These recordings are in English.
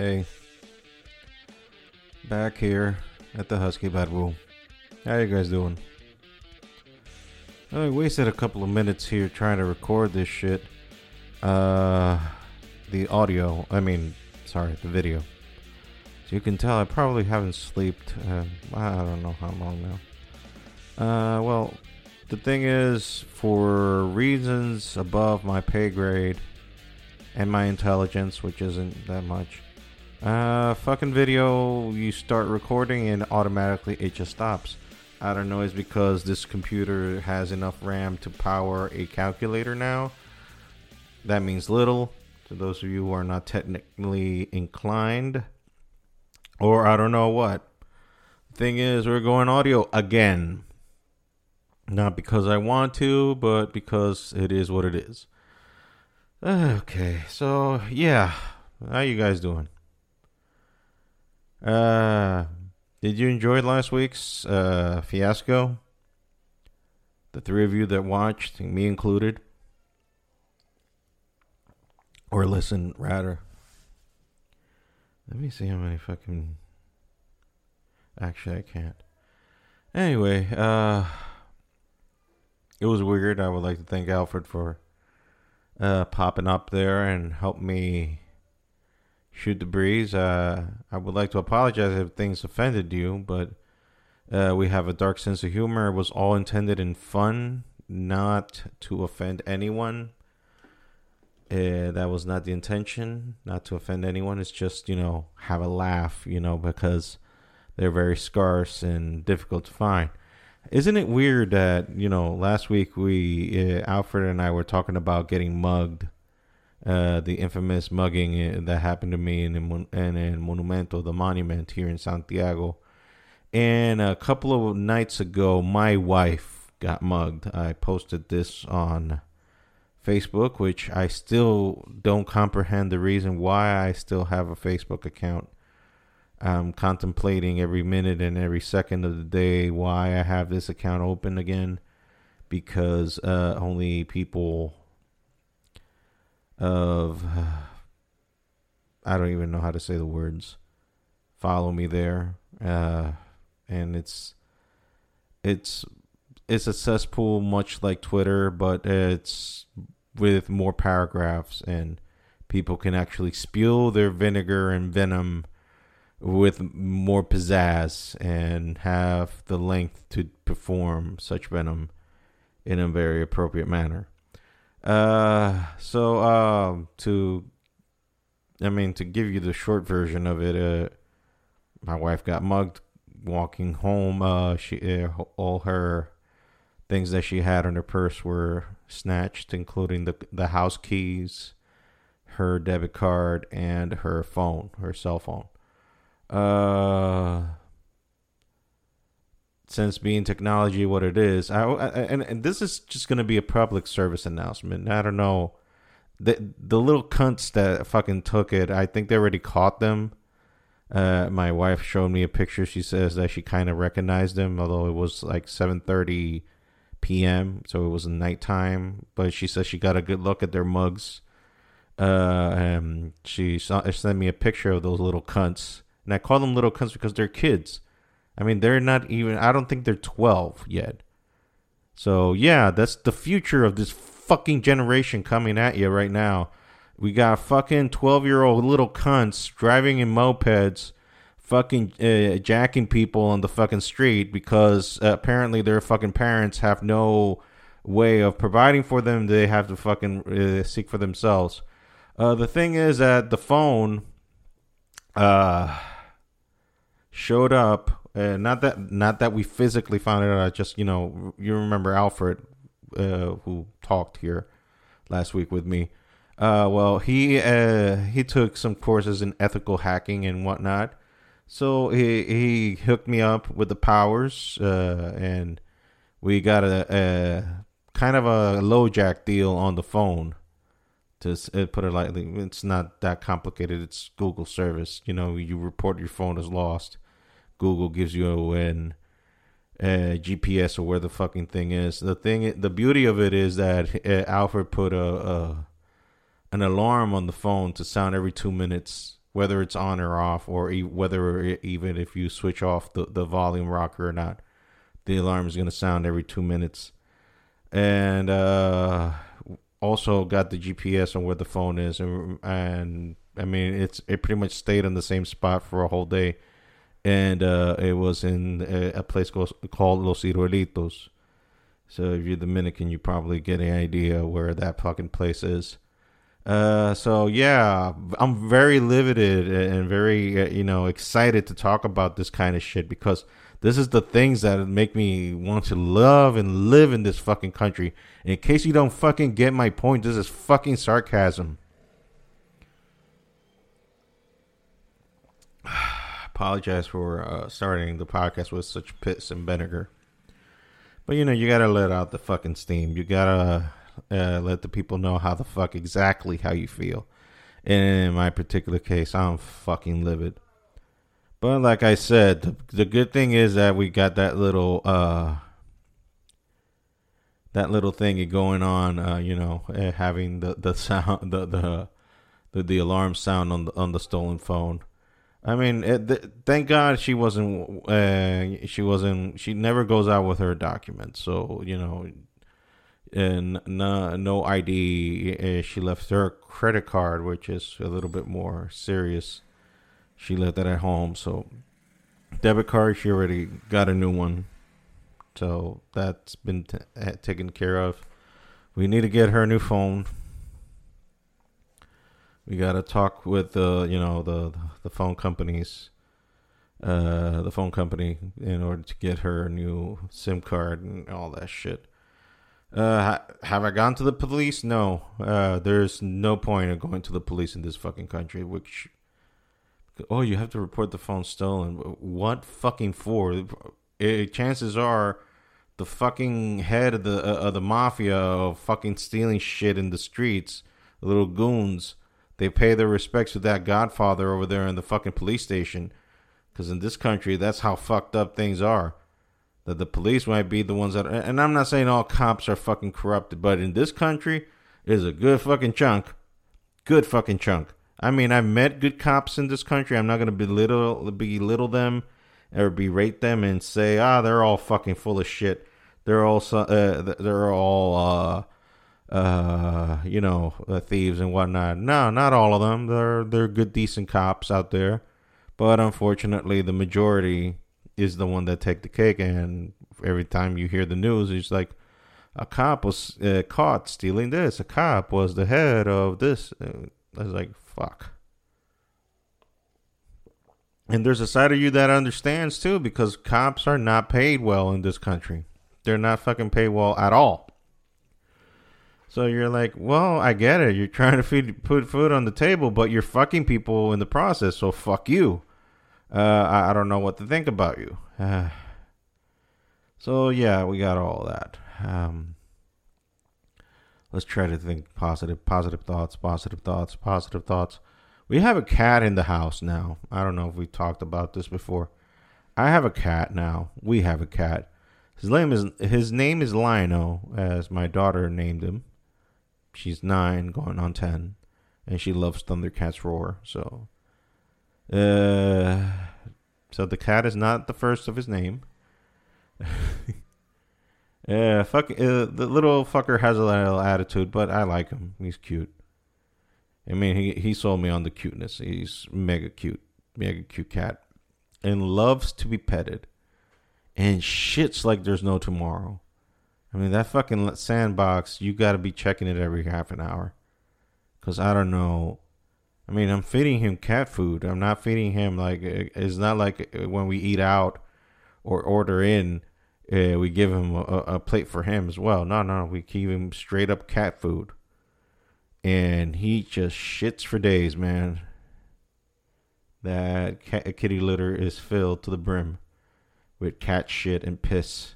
Hey, back here at the Husky Barbu. How you guys doing? I wasted a couple of minutes here trying to record this shit. Uh, the audio. I mean, sorry, the video. So you can tell I probably haven't slept. Uh, I don't know how long now. Uh, well, the thing is, for reasons above my pay grade and my intelligence, which isn't that much, uh, fucking video, you start recording and automatically it just stops. I don't know, it's because this computer has enough RAM to power a calculator now. That means little to those of you who are not technically inclined. Or I don't know what. Thing is, we're going audio again. Not because I want to, but because it is what it is. Okay, so yeah, how you guys doing? Uh, did you enjoy last week's uh, fiasco? The three of you that watched, me included, or listen rather. Let me see how many fucking. Actually, I can't. Anyway, uh, it was weird. I would like to thank Alfred for uh, popping up there and help me shoot the breeze. Uh, I would like to apologize if things offended you, but uh, we have a dark sense of humor. It was all intended in fun, not to offend anyone. Uh, that was not the intention, not to offend anyone. It's just, you know, have a laugh, you know, because they're very scarce and difficult to find. Isn't it weird that, you know, last week we, uh, Alfred and I were talking about getting mugged uh, the infamous mugging uh, that happened to me in, in, in Monumento, the monument here in Santiago. And a couple of nights ago, my wife got mugged. I posted this on Facebook, which I still don't comprehend the reason why I still have a Facebook account. I'm contemplating every minute and every second of the day why I have this account open again because uh, only people of I don't even know how to say the words. Follow me there, uh, and it's it's it's a cesspool much like Twitter, but it's with more paragraphs and people can actually spew their vinegar and venom with more pizzazz and have the length to perform such venom in a very appropriate manner. Uh, so um, to, I mean, to give you the short version of it, uh, my wife got mugged walking home. Uh, she uh, all her things that she had in her purse were snatched, including the the house keys, her debit card, and her phone, her cell phone. Uh, since being technology what it is, I, I and, and this is just going to be a public service announcement. I don't know the the little cunts that fucking took it. I think they already caught them. Uh, my wife showed me a picture. She says that she kind of recognized them, although it was like seven thirty p.m., so it was nighttime. But she says she got a good look at their mugs. Uh, and she saw, sent me a picture of those little cunts, and I call them little cunts because they're kids I mean, they're not even, I don't think they're 12 yet. So, yeah, that's the future of this fucking generation coming at you right now. We got fucking 12 year old little cunts driving in mopeds, fucking uh, jacking people on the fucking street because uh, apparently their fucking parents have no way of providing for them. They have to fucking uh, seek for themselves. Uh, the thing is that the phone uh, showed up uh, not that not that we physically found it out. Just you know, you remember Alfred, uh, who talked here last week with me. Uh, well, he uh, he took some courses in ethical hacking and whatnot. So he he hooked me up with the powers, uh, and we got a, a kind of a LoJack deal on the phone. To put it lightly, it's not that complicated. It's Google service. You know, you report your phone as lost Google gives you an uh, GPS or where the fucking thing is. The thing, the beauty of it is that uh, Alfred put a, a, an alarm on the phone to sound every two minutes whether it's on or off, or e- whether even if you switch off the, the volume rocker or not, the alarm is going to sound every two minutes. And uh, also got the GPS on where the phone is, and, and I mean it's it pretty much stayed in the same spot for a whole day, and uh, it was in a, a place called, called Los Ciruelitos. So if you're Dominican, you probably get an idea where that fucking place is. Uh, so yeah, I'm very livid and very uh, you know excited to talk about this kind of shit because this is the things that make me want to love and live in this fucking country. And in case you don't fucking get my point, this is fucking sarcasm. Apologize for uh, starting the podcast with such piss and vinegar. But you know, you gotta let out the fucking steam. You gotta uh, let the people know how the fuck exactly how you feel. And in my particular case, I'm fucking livid. But like I said, the, the good thing is that we got that little uh that little thing going on. Uh, you know, uh, having the the sound the the, the alarm sound on the on the stolen phone. I mean, it, th- thank God she wasn't. Uh, she wasn't. She never goes out with her documents. So you know, and no, no ID. Uh, she left her credit card, which is a little bit more serious. She left that at home. So debit card, she already got a new one. So that's been t- taken care of. We need to get her a new phone we gotta talk with the you know the the phone companies, uh, the phone company in order to get her new SIM card and all that shit. Uh, have I gone to the police? No. Uh, there's no point of going to the police in this fucking country. Which, oh, you have to report the phone stolen. What fucking for? It, chances are, the fucking head of the uh, of the mafia of fucking stealing shit in the streets, little goons they pay their respects to that godfather over there in the fucking police station. Because in this country, that's how fucked up things are. That the police might be the ones that. Are, and I'm not saying all cops are fucking corrupted, but in this country, there's a good fucking chunk. Good fucking chunk. I mean, I've met good cops in this country. I'm not going to belittle, belittle them or berate them and say, ah, they're all fucking full of shit. They're all, uh, they're all, uh, uh, you know, uh, thieves and whatnot. No, not all of them. They're they're good, decent cops out there, but unfortunately, the majority is the one that take the cake. And every time you hear the news, it's like a cop was uh, caught stealing this. A cop was the head of this. Uh, I was like, fuck. And there's a side of you that understands too, because cops are not paid well in this country. They're not fucking paid well at all. So you're like, well, I get it. You're trying to feed, put food on the table, but you're fucking people in the process. So fuck you. Uh, I, I, don't know what to think about you. Uh, so yeah, we got all that. Um, let's try to think positive, positive thoughts, positive thoughts, positive thoughts. We have a cat in the house now. I don't know if we talked about this before. I have a cat now. We have a cat. His name is his name is Lionel, as my daughter named him she's nine, going on ten, and she loves Thundercats roar. So, uh, so the cat is not the first of his name. Yeah, fuck. Uh, the little fucker has a little attitude, but I like him. He's cute. I mean, he he sold me on the cuteness. He's mega cute, mega cute cat, and loves to be petted, and shits like there's no tomorrow. I mean, that fucking sandbox, you got to be checking it every half an hour. Because I don't know. I mean, I'm feeding him cat food. I'm not feeding him like, it's not like when we eat out or order in, uh, we give him a, a, plate for him as well. No, no, we keep him straight up cat food. And he just shits for days, man. That cat, kitty litter is filled to the brim with cat shit and piss.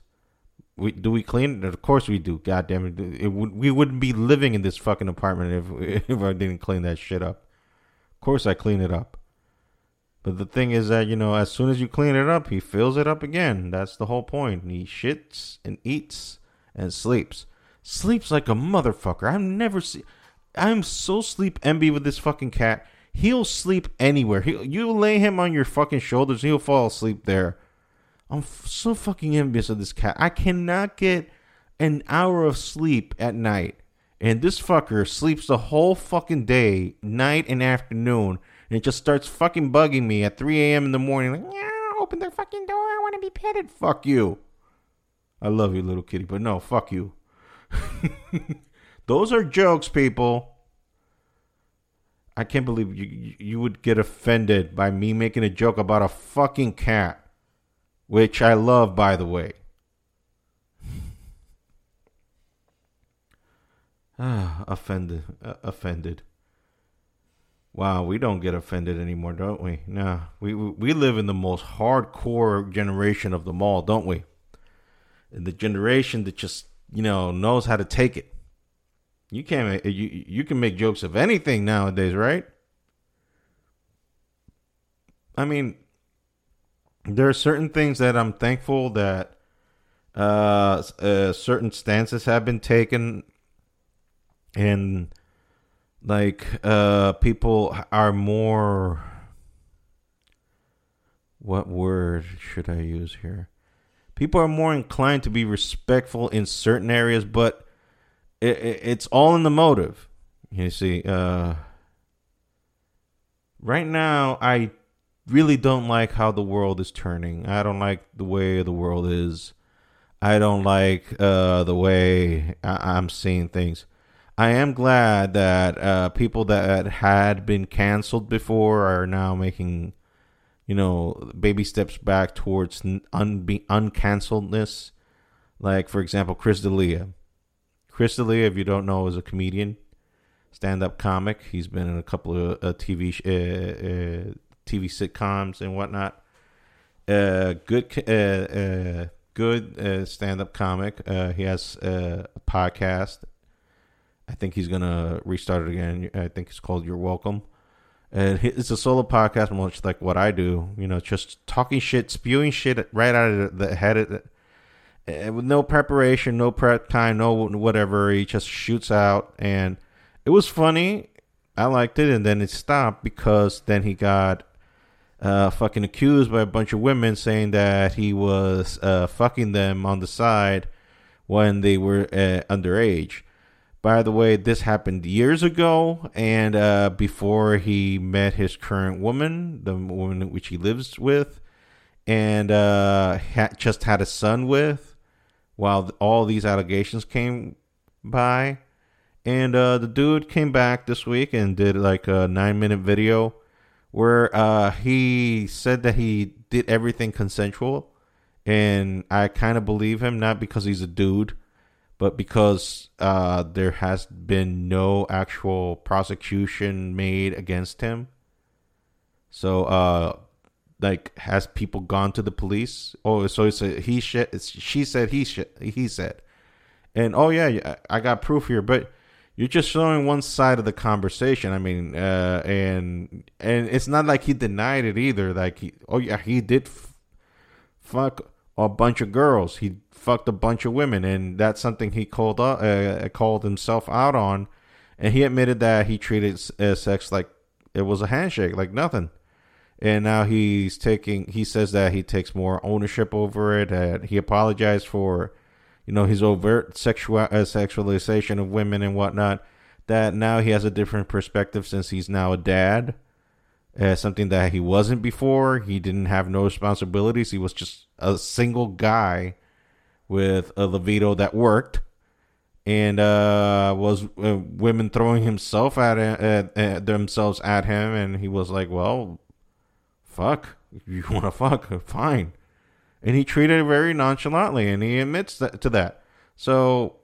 We do we clean it? Of course we do. God damn it! it would, we wouldn't be living in this fucking apartment if if I didn't clean that shit up. Of course I clean it up. But the thing is that you know, as soon as you clean it up, he fills it up again. That's the whole point. He shits and eats and sleeps. Sleeps like a motherfucker. I've never seen. I'm so sleep envy with this fucking cat. He'll sleep anywhere. He, you lay him on your fucking shoulders, he'll fall asleep there. I'm f- so fucking envious of this cat. I cannot get an hour of sleep at night. And this fucker sleeps the whole fucking day, night and afternoon, and it just starts fucking bugging me at 3 a.m. in the morning. Like, yeah, open the fucking door. I want to be petted. Fuck you. I love you, little kitty, but no, fuck you. Those are jokes, people. I can't believe you you would get offended by me making a joke about a fucking cat, which I love, by the way. Ah, offended, uh, offended. Wow, we don't get offended anymore, don't we? Nah, we we live in the most hardcore generation of them all, don't we? And the generation that just you know knows how to take it. You can't you you can make jokes of anything nowadays, right? I mean, there are certain things that I'm thankful that uh, uh certain stances have been taken and like uh people are more what word should I use here? People are more inclined to be respectful in certain areas, but it, it, it's all in the motive. You see, uh, right now, I really don't like how the world is turning. I don't like the way the world is. I don't like uh, the way I- I'm seeing things. I am glad that uh, people that had been canceled before are now making, you know, baby steps back towards un- uncanceledness. Like, for example, Chris D'Elia. Chris D'Elia, if you don't know, is a comedian, stand-up comic. He's been in a couple of uh, TV uh, uh TV sitcoms and whatnot. Uh, good, uh, good stand-up comic. he has a podcast I think he's gonna restart it again. I think it's called "You're Welcome," and it's a solo podcast, much like what I do. You know, just talking shit, spewing shit right out of the head, of the, with no preparation, no prep time, no whatever. He just shoots out, and it was funny. I liked it, and then it stopped because then he got uh, fucking accused by a bunch of women saying that he was uh, fucking them on the side when they were uh, underage. By the way, this happened years ago, and uh, before he met his current woman, the woman which he lives with, and uh, ha- just had a son with, while all these allegations came by. And uh, the dude came back this week and did like a nine minute video where uh, he said that he did everything consensual. And I kind of believe him, not because he's a dude, but because uh, there has been no actual prosecution made against him. So, uh, like, has people gone to the police? Oh, so it's a he said, she said, he sh- he said, and oh yeah, I got proof here, but you're just showing one side of the conversation. I mean, uh, and and it's not like he denied it either. Like he, oh yeah, he did f- fuck a bunch of girls. He fucked a bunch of women, and that's something he called uh, uh, called himself out on. And he admitted that he treated uh, sex like it was a handshake, like nothing. And now he's taking. He says that he takes more ownership over it. That he apologized for, you know, his overt sexual uh, sexualization of women and whatnot. That now he has a different perspective since he's now a dad. Uh, something that he wasn't before. He didn't have no responsibilities. He was just a single guy with a libido that worked and uh, was uh, women throwing himself at, at, at, themselves at him, and he was like, "Well, fuck, you want to fuck, fine." And he treated it very nonchalantly, and he admits that, to that. So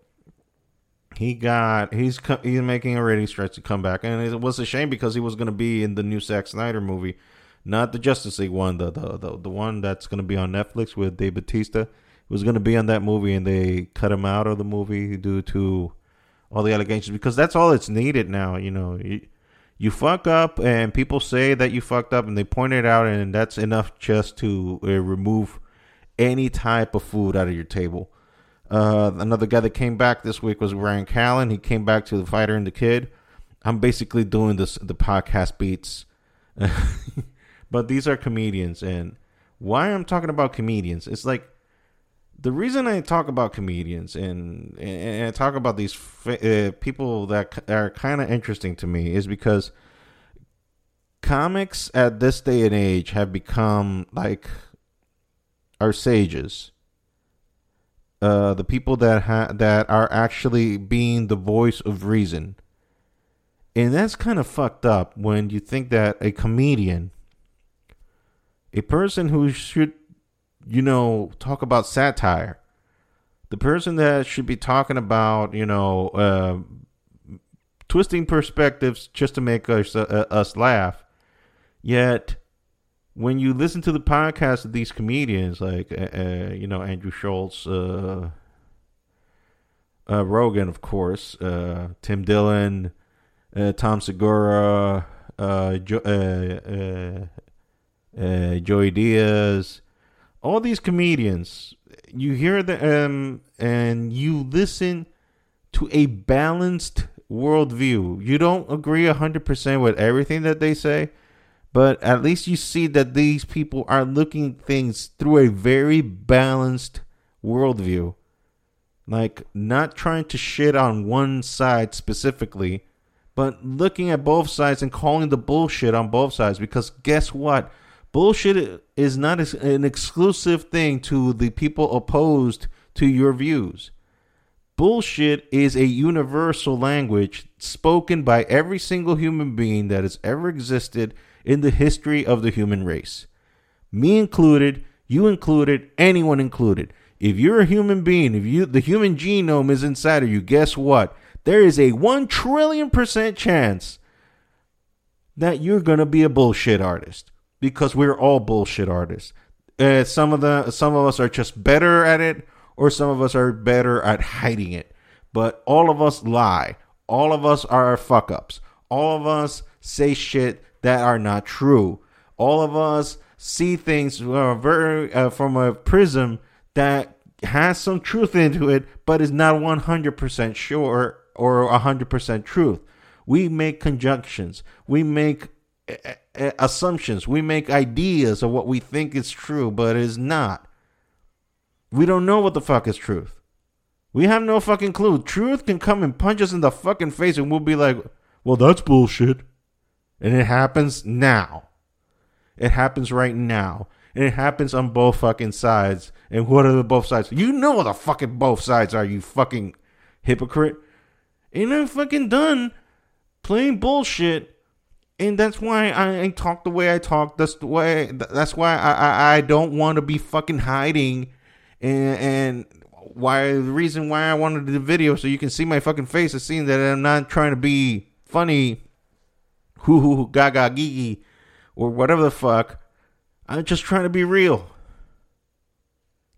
he got he's he's making a rating stretch to come back, and it was a shame because he was going to be in the new Zack Snyder movie, not the Justice League one, the the the, the one that's going to be on Netflix with Dave Bautista was going to be on that movie and they cut him out of the movie due to all the allegations because that's all it's needed now. You know, you, you fuck up and people say that you fucked up and they point it out and that's enough just to uh, remove any type of food out of your table. Uh, another guy that came back this week was Bryan Callen. He came back to the fighter and the kid, I'm basically doing this the podcast beats. but these are comedians and why I'm talking about comedians, it's like the reason I talk about comedians and and I talk about these uh, people that are kind of interesting to me is because comics at this day and age have become like our sages. Uh, the people that ha- that are actually being the voice of reason, and that's kind of fucked up when you think that a comedian, a person who should you know, talk about satire. The person that should be talking about, you know, uh, twisting perspectives just to make us uh, us laugh. Yet, when you listen to the podcast of these comedians, like uh, uh you know Andrew Schulz, uh, uh, Rogan, of course, Tim Dillon, Tom Segura, jo- Joey Diaz all these comedians, you hear them and you listen to a balanced worldview. You don't agree 100% with everything that they say, but at least you see that these people are looking things through a very balanced worldview. Like, not trying to shit on one side specifically, but looking at both sides and calling the bullshit on both sides. Because guess what? Bullshit is not an exclusive thing to the people opposed to your views. Bullshit is a universal language spoken by every single human being that has ever existed in the history of the human race. Me included, you included, anyone included. If you're a human being, if you the human genome is inside of you, guess what? There is a 1 trillion percent chance that you're going to be a bullshit artist because we're all bullshit artists. Uh, some of the some of us are just better at it, or some of us are better at hiding it. But all of us lie. All of us are fuck ups. All of us say shit that are not true. All of us see things very uh, from a prism that has some truth into it, but is not 100% sure or 100% truth. We make conjunctions. We make eh, eh, eh, assumptions. We make ideas of what we think is true, but is not. We don't know what the fuck is truth. We have no fucking clue. Truth can come and punch us in the fucking face, and we'll be like, well, that's bullshit. And it happens now. It happens right now. And it happens on both fucking sides. And what are the both sides? You know what the fucking both sides are, you fucking hypocrite. And I'm fucking done playing bullshit and that's why I, talk the way I talk. That's the way. That's why I I, I don't want to be fucking hiding, and and why the reason why I wanted the video so you can see my fucking face is seeing that I'm not trying to be funny, hoo hoo gaga gigi, or whatever the fuck. I'm just trying to be real.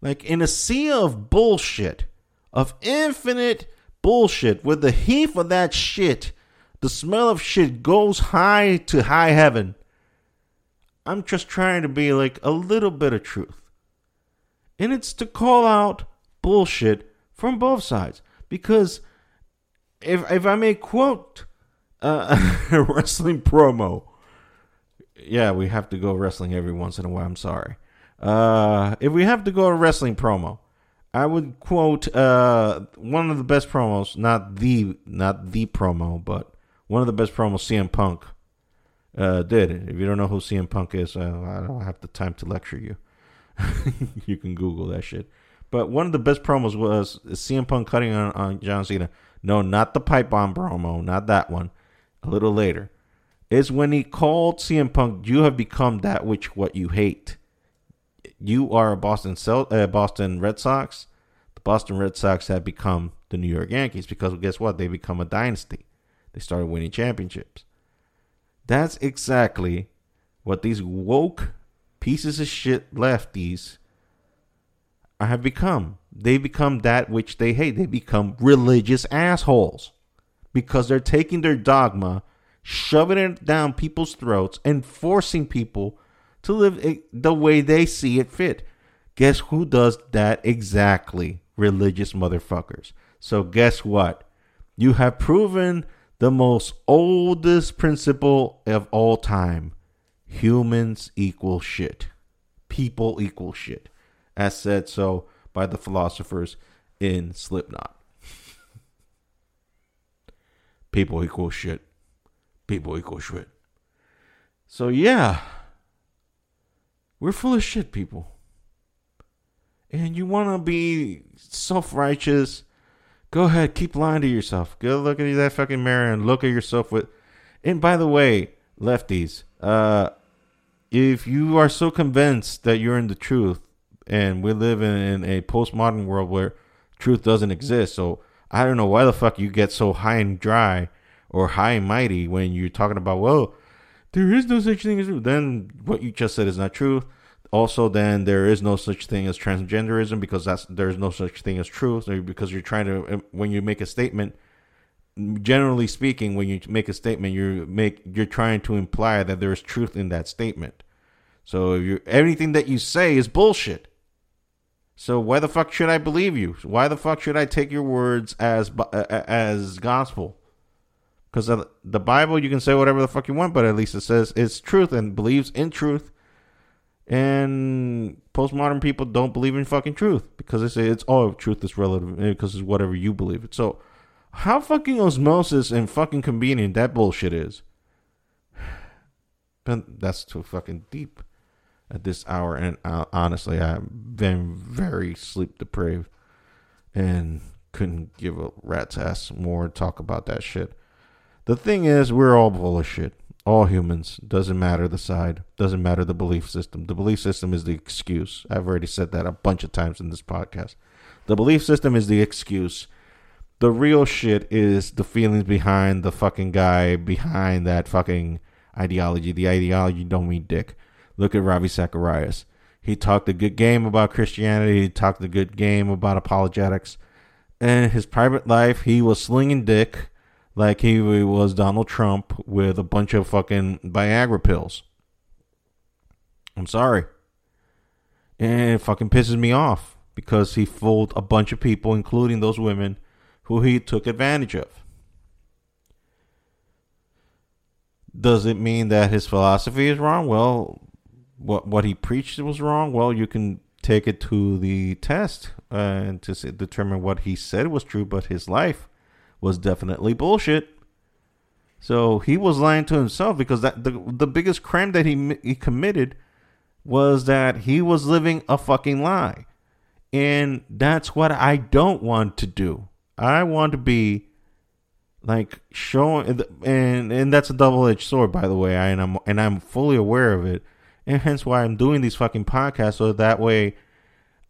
Like in a sea of bullshit, of infinite bullshit, with the heap of that shit the smell of shit goes high to high heaven. I'm just trying to be like a little bit of truth. And it's to call out bullshit from both sides. Because if if I may quote uh, wrestling promo, yeah, we have to go wrestling every once in a while. I'm sorry. Uh, if we have to go a wrestling promo, I would quote uh, one of the best promos, not the not the promo, but one of the best promos CM Punk uh, did. If you don't know who CM Punk is, uh, I don't have the time to lecture you. you can Google that shit. But one of the best promos was CM Punk cutting on, on John Cena. No, not the pipe bomb promo, not that one. A little later, is when he called CM Punk, "You have become that which what you hate. You are a Boston Cel- uh, Boston Red Sox. The Boston Red Sox have become the New York Yankees because guess what? They become a dynasty. They started winning championships. That's exactly what these woke pieces of shit lefties have become. They become that which they hate. They become religious assholes because they're taking their dogma, shoving it down people's throats, and forcing people to live the way they see it fit. Guess who does that exactly? Religious motherfuckers. So, guess what? You have proven the most oldest principle of all time humans equal shit. People equal shit. As said so by the philosophers in Slipknot. People equal shit. People equal shit. So, yeah. We're full of shit, people. And you want to be self righteous Go ahead, keep lying to yourself. Go look at that fucking mirror and look at yourself with. And by the way, lefties, uh, if you are so convinced that you're in the truth, and we live in, in a postmodern world where truth doesn't exist, so I don't know why the fuck you get so high and dry or high and mighty when you're talking about, well, there is no such thing as. Then what you just said is not true. Also then there is no such thing as transgenderism because that's there's no such thing as truth. Because you're trying to um, when you make a statement generally speaking when you make a statement you make you're trying to imply that there's truth in that statement. So if you anything that you say is bullshit so why the fuck should i believe you why the fuck should i take your words as as gospel because the bible you can say whatever the fuck you want but at least it says it's truth and believes in truth and postmodern people don't believe in fucking truth because they say it's all oh, truth is relative because eh, it's whatever you believe it. So, how fucking osmosis and fucking convenient that bullshit is. But that's too fucking deep at this hour, and uh, honestly, I've been very sleep deprived and couldn't give a rat's ass more talk about that shit. The thing is, we're all full of shit. All humans. Doesn't matter the side. Doesn't matter the belief system. The belief system is the excuse. I've already said that a bunch of times in this podcast. The belief system is the excuse. The real shit is the feelings behind the fucking guy behind that fucking ideology. The ideology don't mean dick look at ravi zacharias he talked a good game about christianity he talked a good game about apologetics And in his private life he was slinging dick like he was Donald Trump with a bunch of fucking Viagra pills. I'm sorry. And it fucking pisses me off because he fooled a bunch of people, including those women who he took advantage of. Does it mean that his philosophy is wrong? Well, what what he preached was wrong. Well, you can take it to the test uh, and to determine what he said was true, but his life was definitely bullshit. So he was lying to himself because that the the biggest crime that he he committed was that he was living a fucking lie. And that's what I don't want to do. I want to be like showing and and that's a double-edged sword by the way. I and I'm and I'm fully aware of it. And hence why I'm doing these fucking podcasts so that way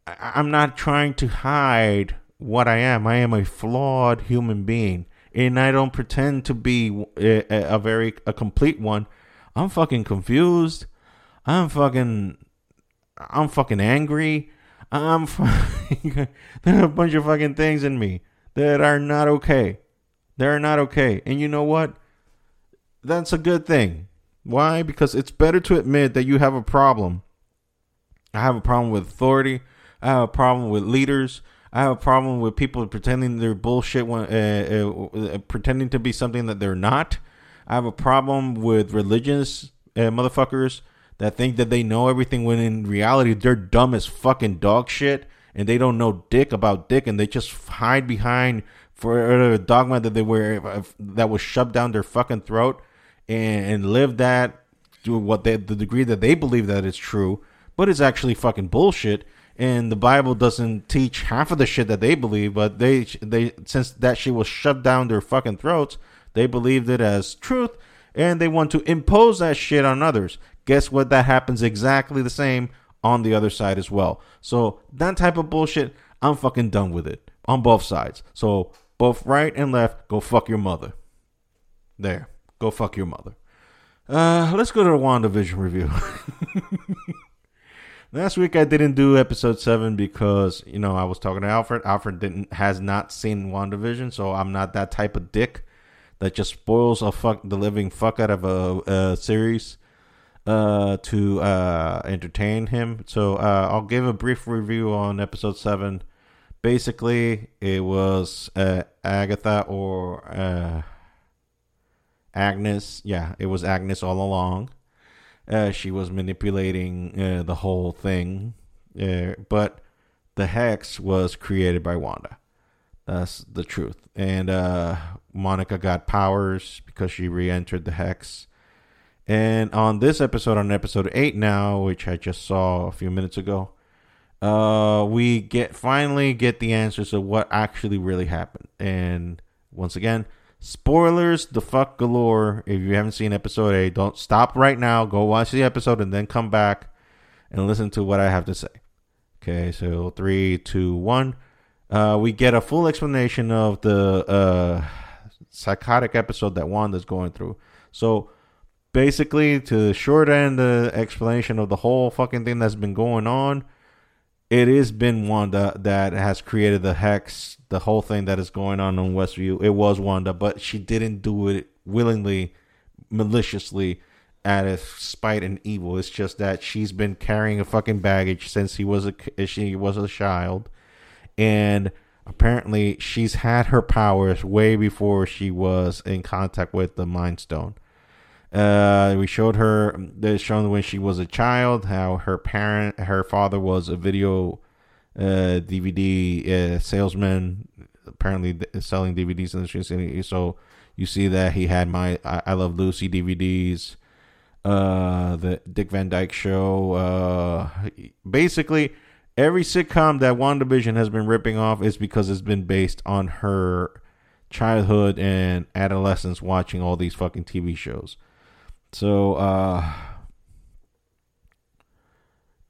I'm not trying to hide what I am. I am a flawed human being, and I don't pretend to be eh, a, a, very a complete one. I'm fucking confused. I'm fucking I'm fucking angry. I'm fucking, there are a bunch of fucking things in me that are not okay. They're not okay. And you know what? That's a good thing. Why? Because it's better to admit that you have a problem. I have a problem with authority. I have a problem with leaders. I have a problem with people pretending they're bullshit when uh, uh, uh, pretending to be something that they're not. I have a problem with religious uh, motherfuckers that think that they know everything when in reality they're dumb as fucking dog shit and they don't know dick about dick and they just hide behind for a dogma that they were uh, that was shoved down their fucking throat and live that to what they, the degree that they believe that it's true, but it's actually fucking bullshit and the Bible doesn't teach half of the shit that they believe, but they they since that shit was shoved down their fucking throats, they believed it as truth, and they want to impose that shit on others. Guess what? That happens exactly the same on the other side as well. So that type of bullshit, I'm fucking done with it on both sides. So both right and left, go fuck your mother. There, go fuck your mother. Uh, let's go to the WandaVision review. Last week I didn't do episode seven because you know I was talking to Alfred. Alfred didn't has not seen WandaVision, so I'm not that type of dick that just spoils a fuck the living fuck out of a, a series uh, to uh, entertain him. So uh, I'll give a brief review on episode seven. Basically, it was uh, Agatha or uh, Agnes, yeah, it was Agnes all along. Uh, she was manipulating uh, the whole thing, uh, but the hex was created by Wanda. That's the truth. And uh, Monica got powers because she re-entered the hex. And on this episode, on episode eight now, which I just saw a few minutes ago, uh, we get finally get the answers of what actually really happened. And once again, spoilers the fuck galore. If you haven't seen episode eight, don't stop right now. Go watch the episode and then come back and listen to what I have to say. Okay, so three, two, one. Uh, we get a full explanation of the uh, psychotic episode that Wanda's going through. So basically, to short end the explanation of the whole fucking thing that's been going on, it has been Wanda that has created the hex, the whole thing that is going on in Westview. It was Wanda, but she didn't do it willingly, maliciously, out of spite and evil. It's just that she's been carrying a fucking baggage since he was a she was a child, and apparently she's had her powers way before she was in contact with the Mind Stone. Uh, we showed her. They shown when she was a child how her parent, her father was a video uh, DVD uh, salesman, apparently selling DVDs in the streets. So you see that he had my I, I Love Lucy DVDs, uh, the Dick Van Dyke Show. Uh, basically, every sitcom that WandaVision has been ripping off is because it's been based on her childhood and adolescence watching all these fucking TV shows. So, uh,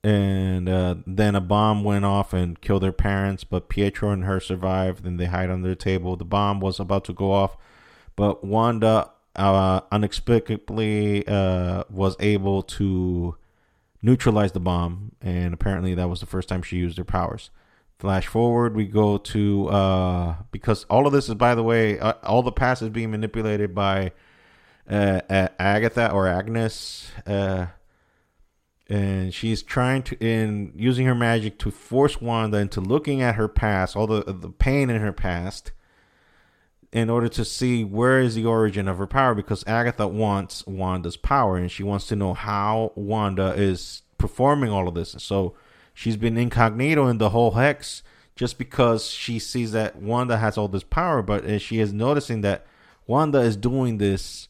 and uh, then a bomb went off and killed their parents, but Pietro and her survived. And they hide under the table. The bomb was about to go off, but Wanda uh, unexplicably uh, was able to neutralize the bomb, and apparently that was the first time she used her powers. Flash forward, we go to uh, because all of this is, by the way, uh, all the past is being manipulated by uh, Agatha or Agnes, uh, and she's trying to in using her magic to force Wanda into looking at her past, all the the pain in her past, in order to see where is the origin of her power. Because Agatha wants Wanda's power, and she wants to know how Wanda is performing all of this. So she's been incognito in the whole hex just because she sees that Wanda has all this power, but she is noticing that Wanda is doing this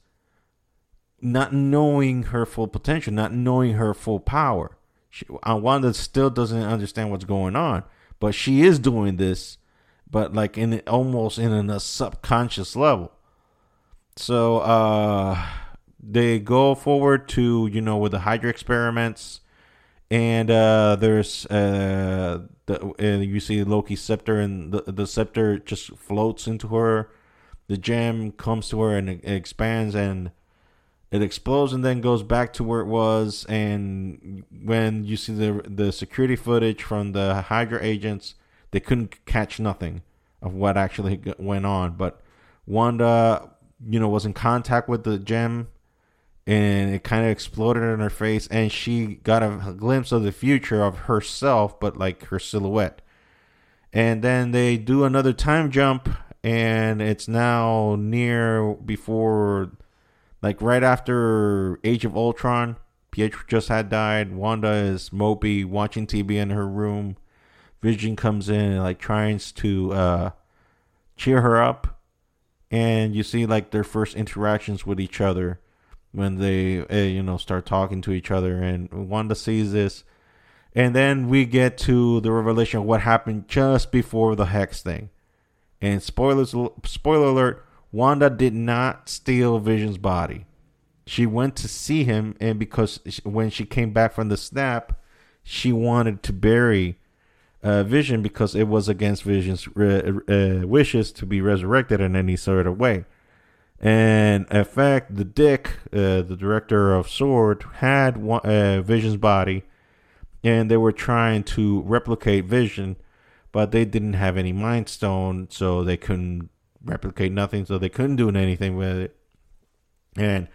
not knowing her full potential, not knowing her full power. She, Wanda still doesn't understand what's going on, but she is doing this, but like in almost in a subconscious level. So uh, they go forward to you know with the Hydra experiments, and uh, there's uh, the and you see Loki's scepter, and the the scepter just floats into her. The gem comes to her and it expands and it explodes and then goes back to where it was. And when you see the the security footage from the hydra agents they couldn't catch nothing of what actually went on. But wanda you know was in contact with the gem and it kind of exploded in her face. And she got a glimpse of the future of herself but like her silhouette. And then they do another time jump and it's now near before like right after Age of Ultron, Pietro just had died. Wanda is mopey watching TV in her room. Vision comes in and like tries to uh, cheer her up, and you see like their first interactions with each other when they uh, you know start talking to each other. And Wanda sees this, and then we get to the revelation of what happened just before the hex thing. And spoilers, spoiler alert: Wanda did not steal Vision's body. She went to see him, and because when she came back from the snap, she wanted to bury uh, Vision because it was against Vision's uh, uh, wishes to be resurrected in any sort of way. And in fact, the Dick, uh, the director of Sword, had uh, Vision's body, and they were trying to replicate Vision, but they didn't have any Mind Stone, so they couldn't replicate nothing, so they couldn't do anything with it. And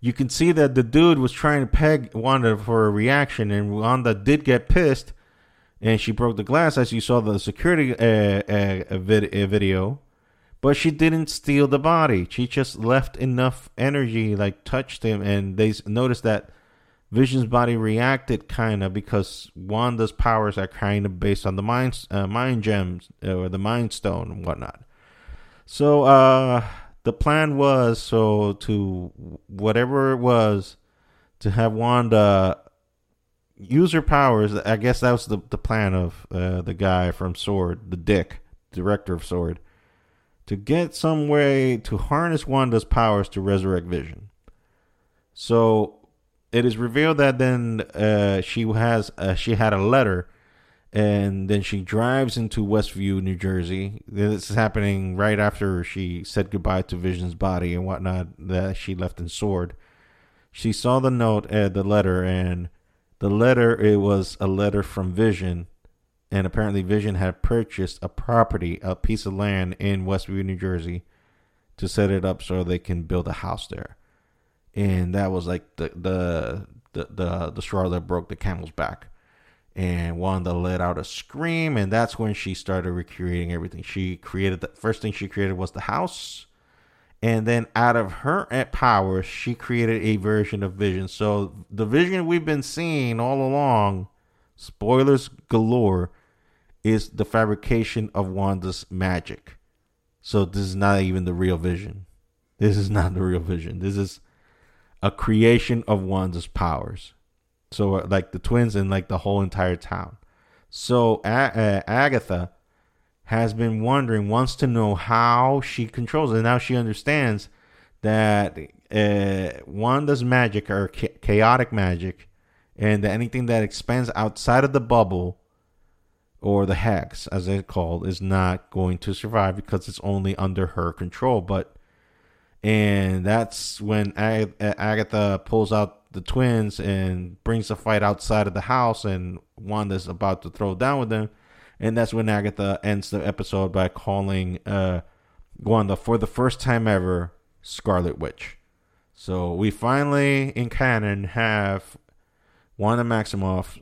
you can see that the dude was trying to peg Wanda for a reaction, and Wanda did get pissed, and she broke the glass as you saw the security uh, uh, vid- uh, video. but she didn't steal the body. She just left enough energy, like touched him, and they noticed that Vision's body reacted kind of because Wanda's powers are kind of based on the mind uh, mind gems uh, or the mind stone and whatnot. So uh, the plan was so to whatever it was to have Wanda use her powers. I guess that was the the plan of uh, the guy from Sword, the Dick, director of Sword, to get some way to harness Wanda's powers to resurrect Vision. So it is revealed that then uh, she has uh, she had a letter, and then she drives into Westview, New Jersey. This is happening right after she said goodbye to Vision's body and whatnot that she left in Sword. She saw the note, uh, the letter, and the letter it was a letter from Vision, and apparently Vision had purchased a property, a piece of land in Westview, New Jersey, to set it up so they can build a house there and that was like the the the the, the straw that broke the camel's back. And Wanda let out a scream, and that's when she started recreating everything. She created the first thing she created was the house, and then out of her powers, she created a version of Vision. So the Vision we've been seeing all along, spoilers galore, is the fabrication of Wanda's magic. So this is not even the real Vision. This is not the real Vision. This is a creation of Wanda's powers. So uh, like the twins and like the whole entire town. So uh, Agatha has been wondering, wants to know how she controls it. And now she understands that uh, Wanda's magic or chaotic magic, and that anything that expands outside of the bubble or the hex, as it's called, is not going to survive because it's only under her control. But and that's when Ag- Agatha pulls out the twins and brings the fight outside of the house, and Wanda's about to throw down with them, and that's when Agatha ends the episode by calling uh, Wanda for the first time ever Scarlet Witch. So we finally in canon have Wanda Maximoff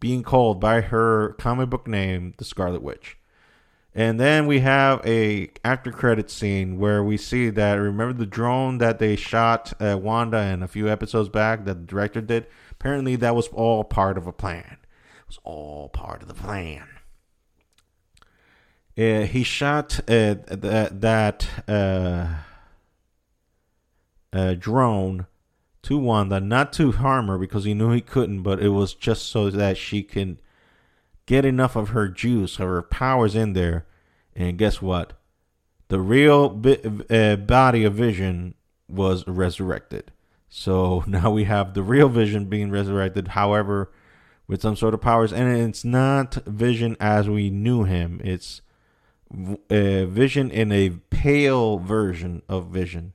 being called by her comic book name, the Scarlet Witch. And then we have a after credit scene where we see that remember the drone that they shot at Wanda in a few episodes back that the director did. Apparently, that was all part of a plan. It was all part of the plan. Uh, he shot uh, that uh, uh, drone to Wanda, not to harm her because he knew he couldn't, but it was just so that she can get enough of her juice, her powers in there, and guess what? The real bi- uh, body of Vision was resurrected. So now we have the real Vision being resurrected, however, with some sort of powers. And it's not Vision as we knew him, it's Vision in a pale version of Vision.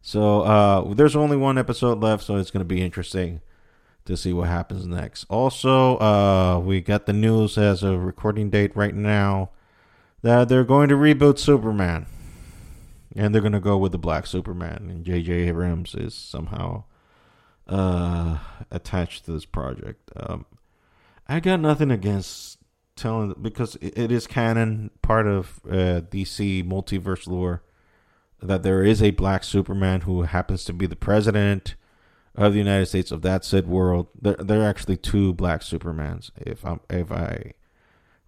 So uh, there's only one episode left, so it's going to be interesting to see what happens next. Also, uh, we got the news as a recording date right now that they're going to reboot Superman. And they're going to go with the black Superman. And J.J. Abrams is somehow uh, attached to this project. Um, I got nothing against telling because it is canon, part of uh, DC multiverse lore, that there is a black Superman who happens to be the president of the United States of that said world. There, there are actually two black Supermans, if I'm if I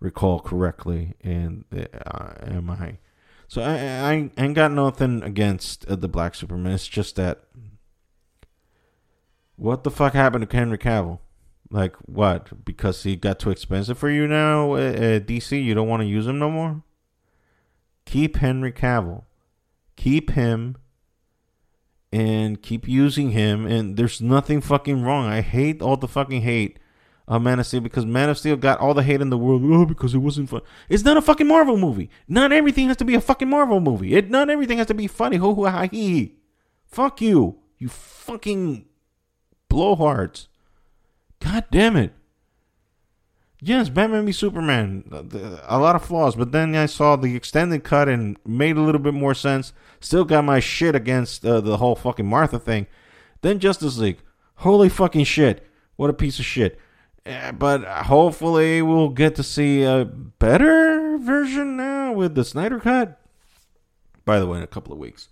recall correctly. And uh, am I? So I, I ain't got nothing against uh, the Black Superman. It's just that what the fuck happened to Henry Cavill? Like what? Because he got too expensive for you now, uh, uh DC? You don't want to use him no more? Keep Henry Cavill. Keep him and keep using him and there's nothing fucking wrong. I hate all the fucking hate uh, Man of Steel because Man of Steel got all the hate in the world. Oh, because it wasn't fun. It's not a fucking Marvel movie. Not everything has to be a fucking Marvel movie. It not everything has to be funny. Ho ho ha he. Fuck you. You fucking blowhards. God damn it. Yes, Batman v Superman. A lot of flaws, but then I saw the extended cut and made a little bit more sense. Still got my shit against uh, the whole fucking Martha thing. Then Justice League. Holy fucking shit. What a piece of shit. Yeah, but hopefully we'll get to see a better version now with the Snyder Cut. By the way, in a couple of weeks.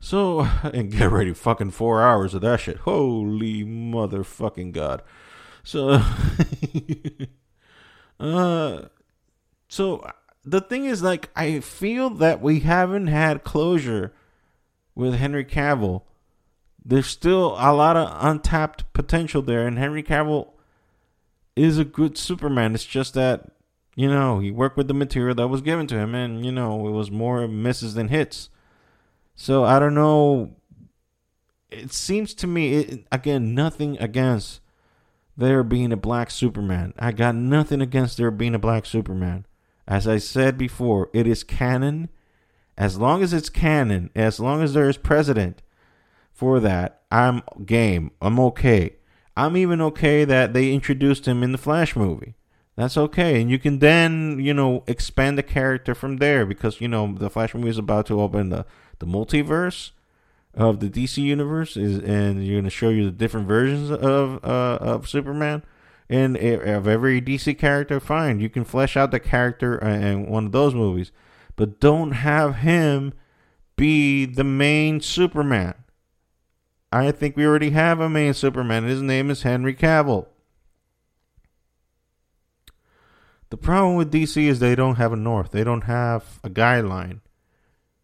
So, and get ready, fucking four hours of that shit. Holy motherfucking god. So, uh, so the thing is, like, I feel that we haven't had closure with Henry Cavill. There's still a lot of untapped potential there, and Henry Cavill is a good Superman. It's just that, you know, he worked with the material that was given to him, and, you know, it was more misses than hits. So I don't know. It seems to me, it, again, nothing against there being a black Superman. I got nothing against there being a black Superman. As I said before, it is canon. As long as it's canon, as long as there is precedent for that, I'm game. I'm okay. I'm even okay that they introduced him in the Flash movie. That's okay. And you can then, you know, expand the character from there because, you know, the Flash movie is about to open the the multiverse of the DC universe is, and you're going to show you the different versions of uh, of Superman and of every DC character. Fine, you can flesh out the character in one of those movies, but don't have him be the main Superman. I think we already have a main Superman. His name is Henry Cavill. The problem with DC is they don't have a north. They don't have a guideline.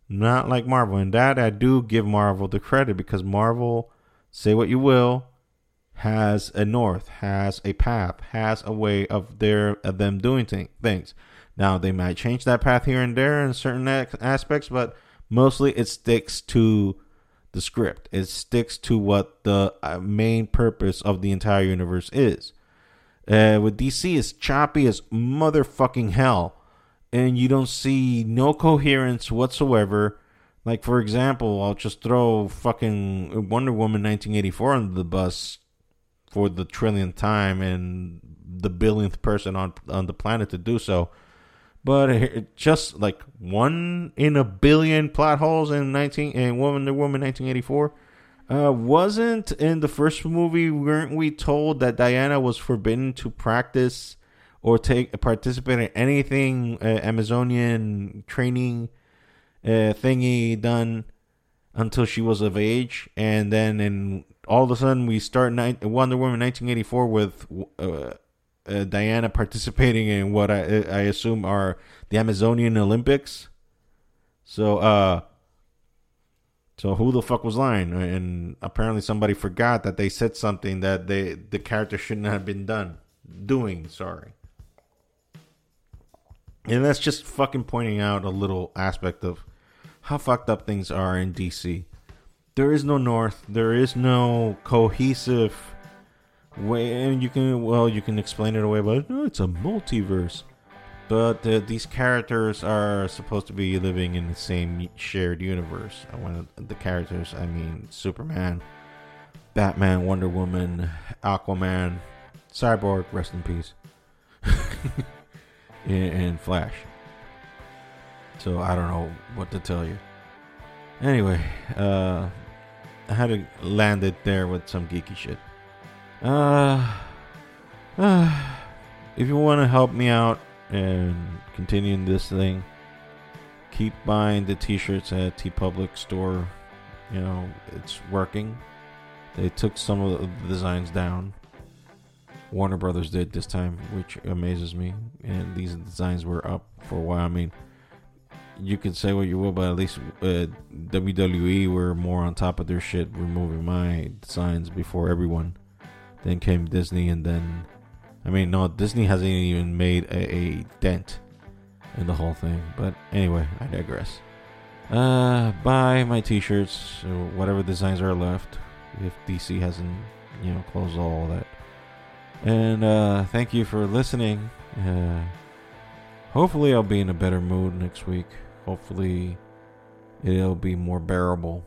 Not like Marvel. And that I do give Marvel the credit because Marvel, say what you will, has a north, has a path, has a way of their of them doing things. Now they might change that path here and there in certain aspects, but mostly it sticks to the script. It sticks to what the uh, main purpose of the entire universe is. Uh, with DC, it's choppy as motherfucking hell and you don't see no coherence whatsoever. Like for example, I'll just throw fucking Wonder Woman 1984 under the bus for the trillionth time and the billionth person on on the planet to do so. But it just like one in a billion plot holes in 19 in Wonder Woman 1984. Uh, wasn't in the first movie, weren't we told that Diana was forbidden to practice or take participate in anything uh, Amazonian training uh, thingy done until she was of age, and then in all of a sudden we start ni- Wonder Woman 1984 with uh, Diana participating in what I, I assume are the Amazonian Olympics. So, uh, so who the fuck was lying? And apparently somebody forgot that they said something that they the character shouldn't have been done doing. Sorry. And that's just fucking pointing out a little aspect of how fucked up things are in DC. There is no North. There is no cohesive. And you can, well, you can explain it away, but no, it's a multiverse. But uh, these characters are supposed to be living in the same shared universe. When the characters, I mean Superman, Batman, Wonder Woman, Aquaman, Cyborg, rest in peace. and Flash. So I don't know what to tell you. Anyway, uh, I had to land it there with some geeky shit. Uh, uh if you want to help me out and continuing this thing, keep buying the t-shirts at TeePublic store. You know, it's working. They took some of the designs down. Warner Brothers did this time, which amazes me. And these designs were up for a while. I mean, you can say what you will, but at least uh, WWE were more on top of their shit, removing my designs before everyone. Then came Disney, and then, I mean, no, Disney hasn't even made a, a dent in the whole thing. But anyway, I digress. Uh, buy my T-shirts, whatever designs are left. If DC hasn't, you know, closed all that. And uh, thank you for listening. Uh, hopefully, I'll be in a better mood next week. Hopefully, it'll be more bearable.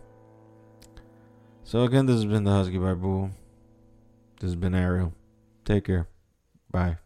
So, again, this has been the Husky Barbu. This has been Ariel. Take care. Bye.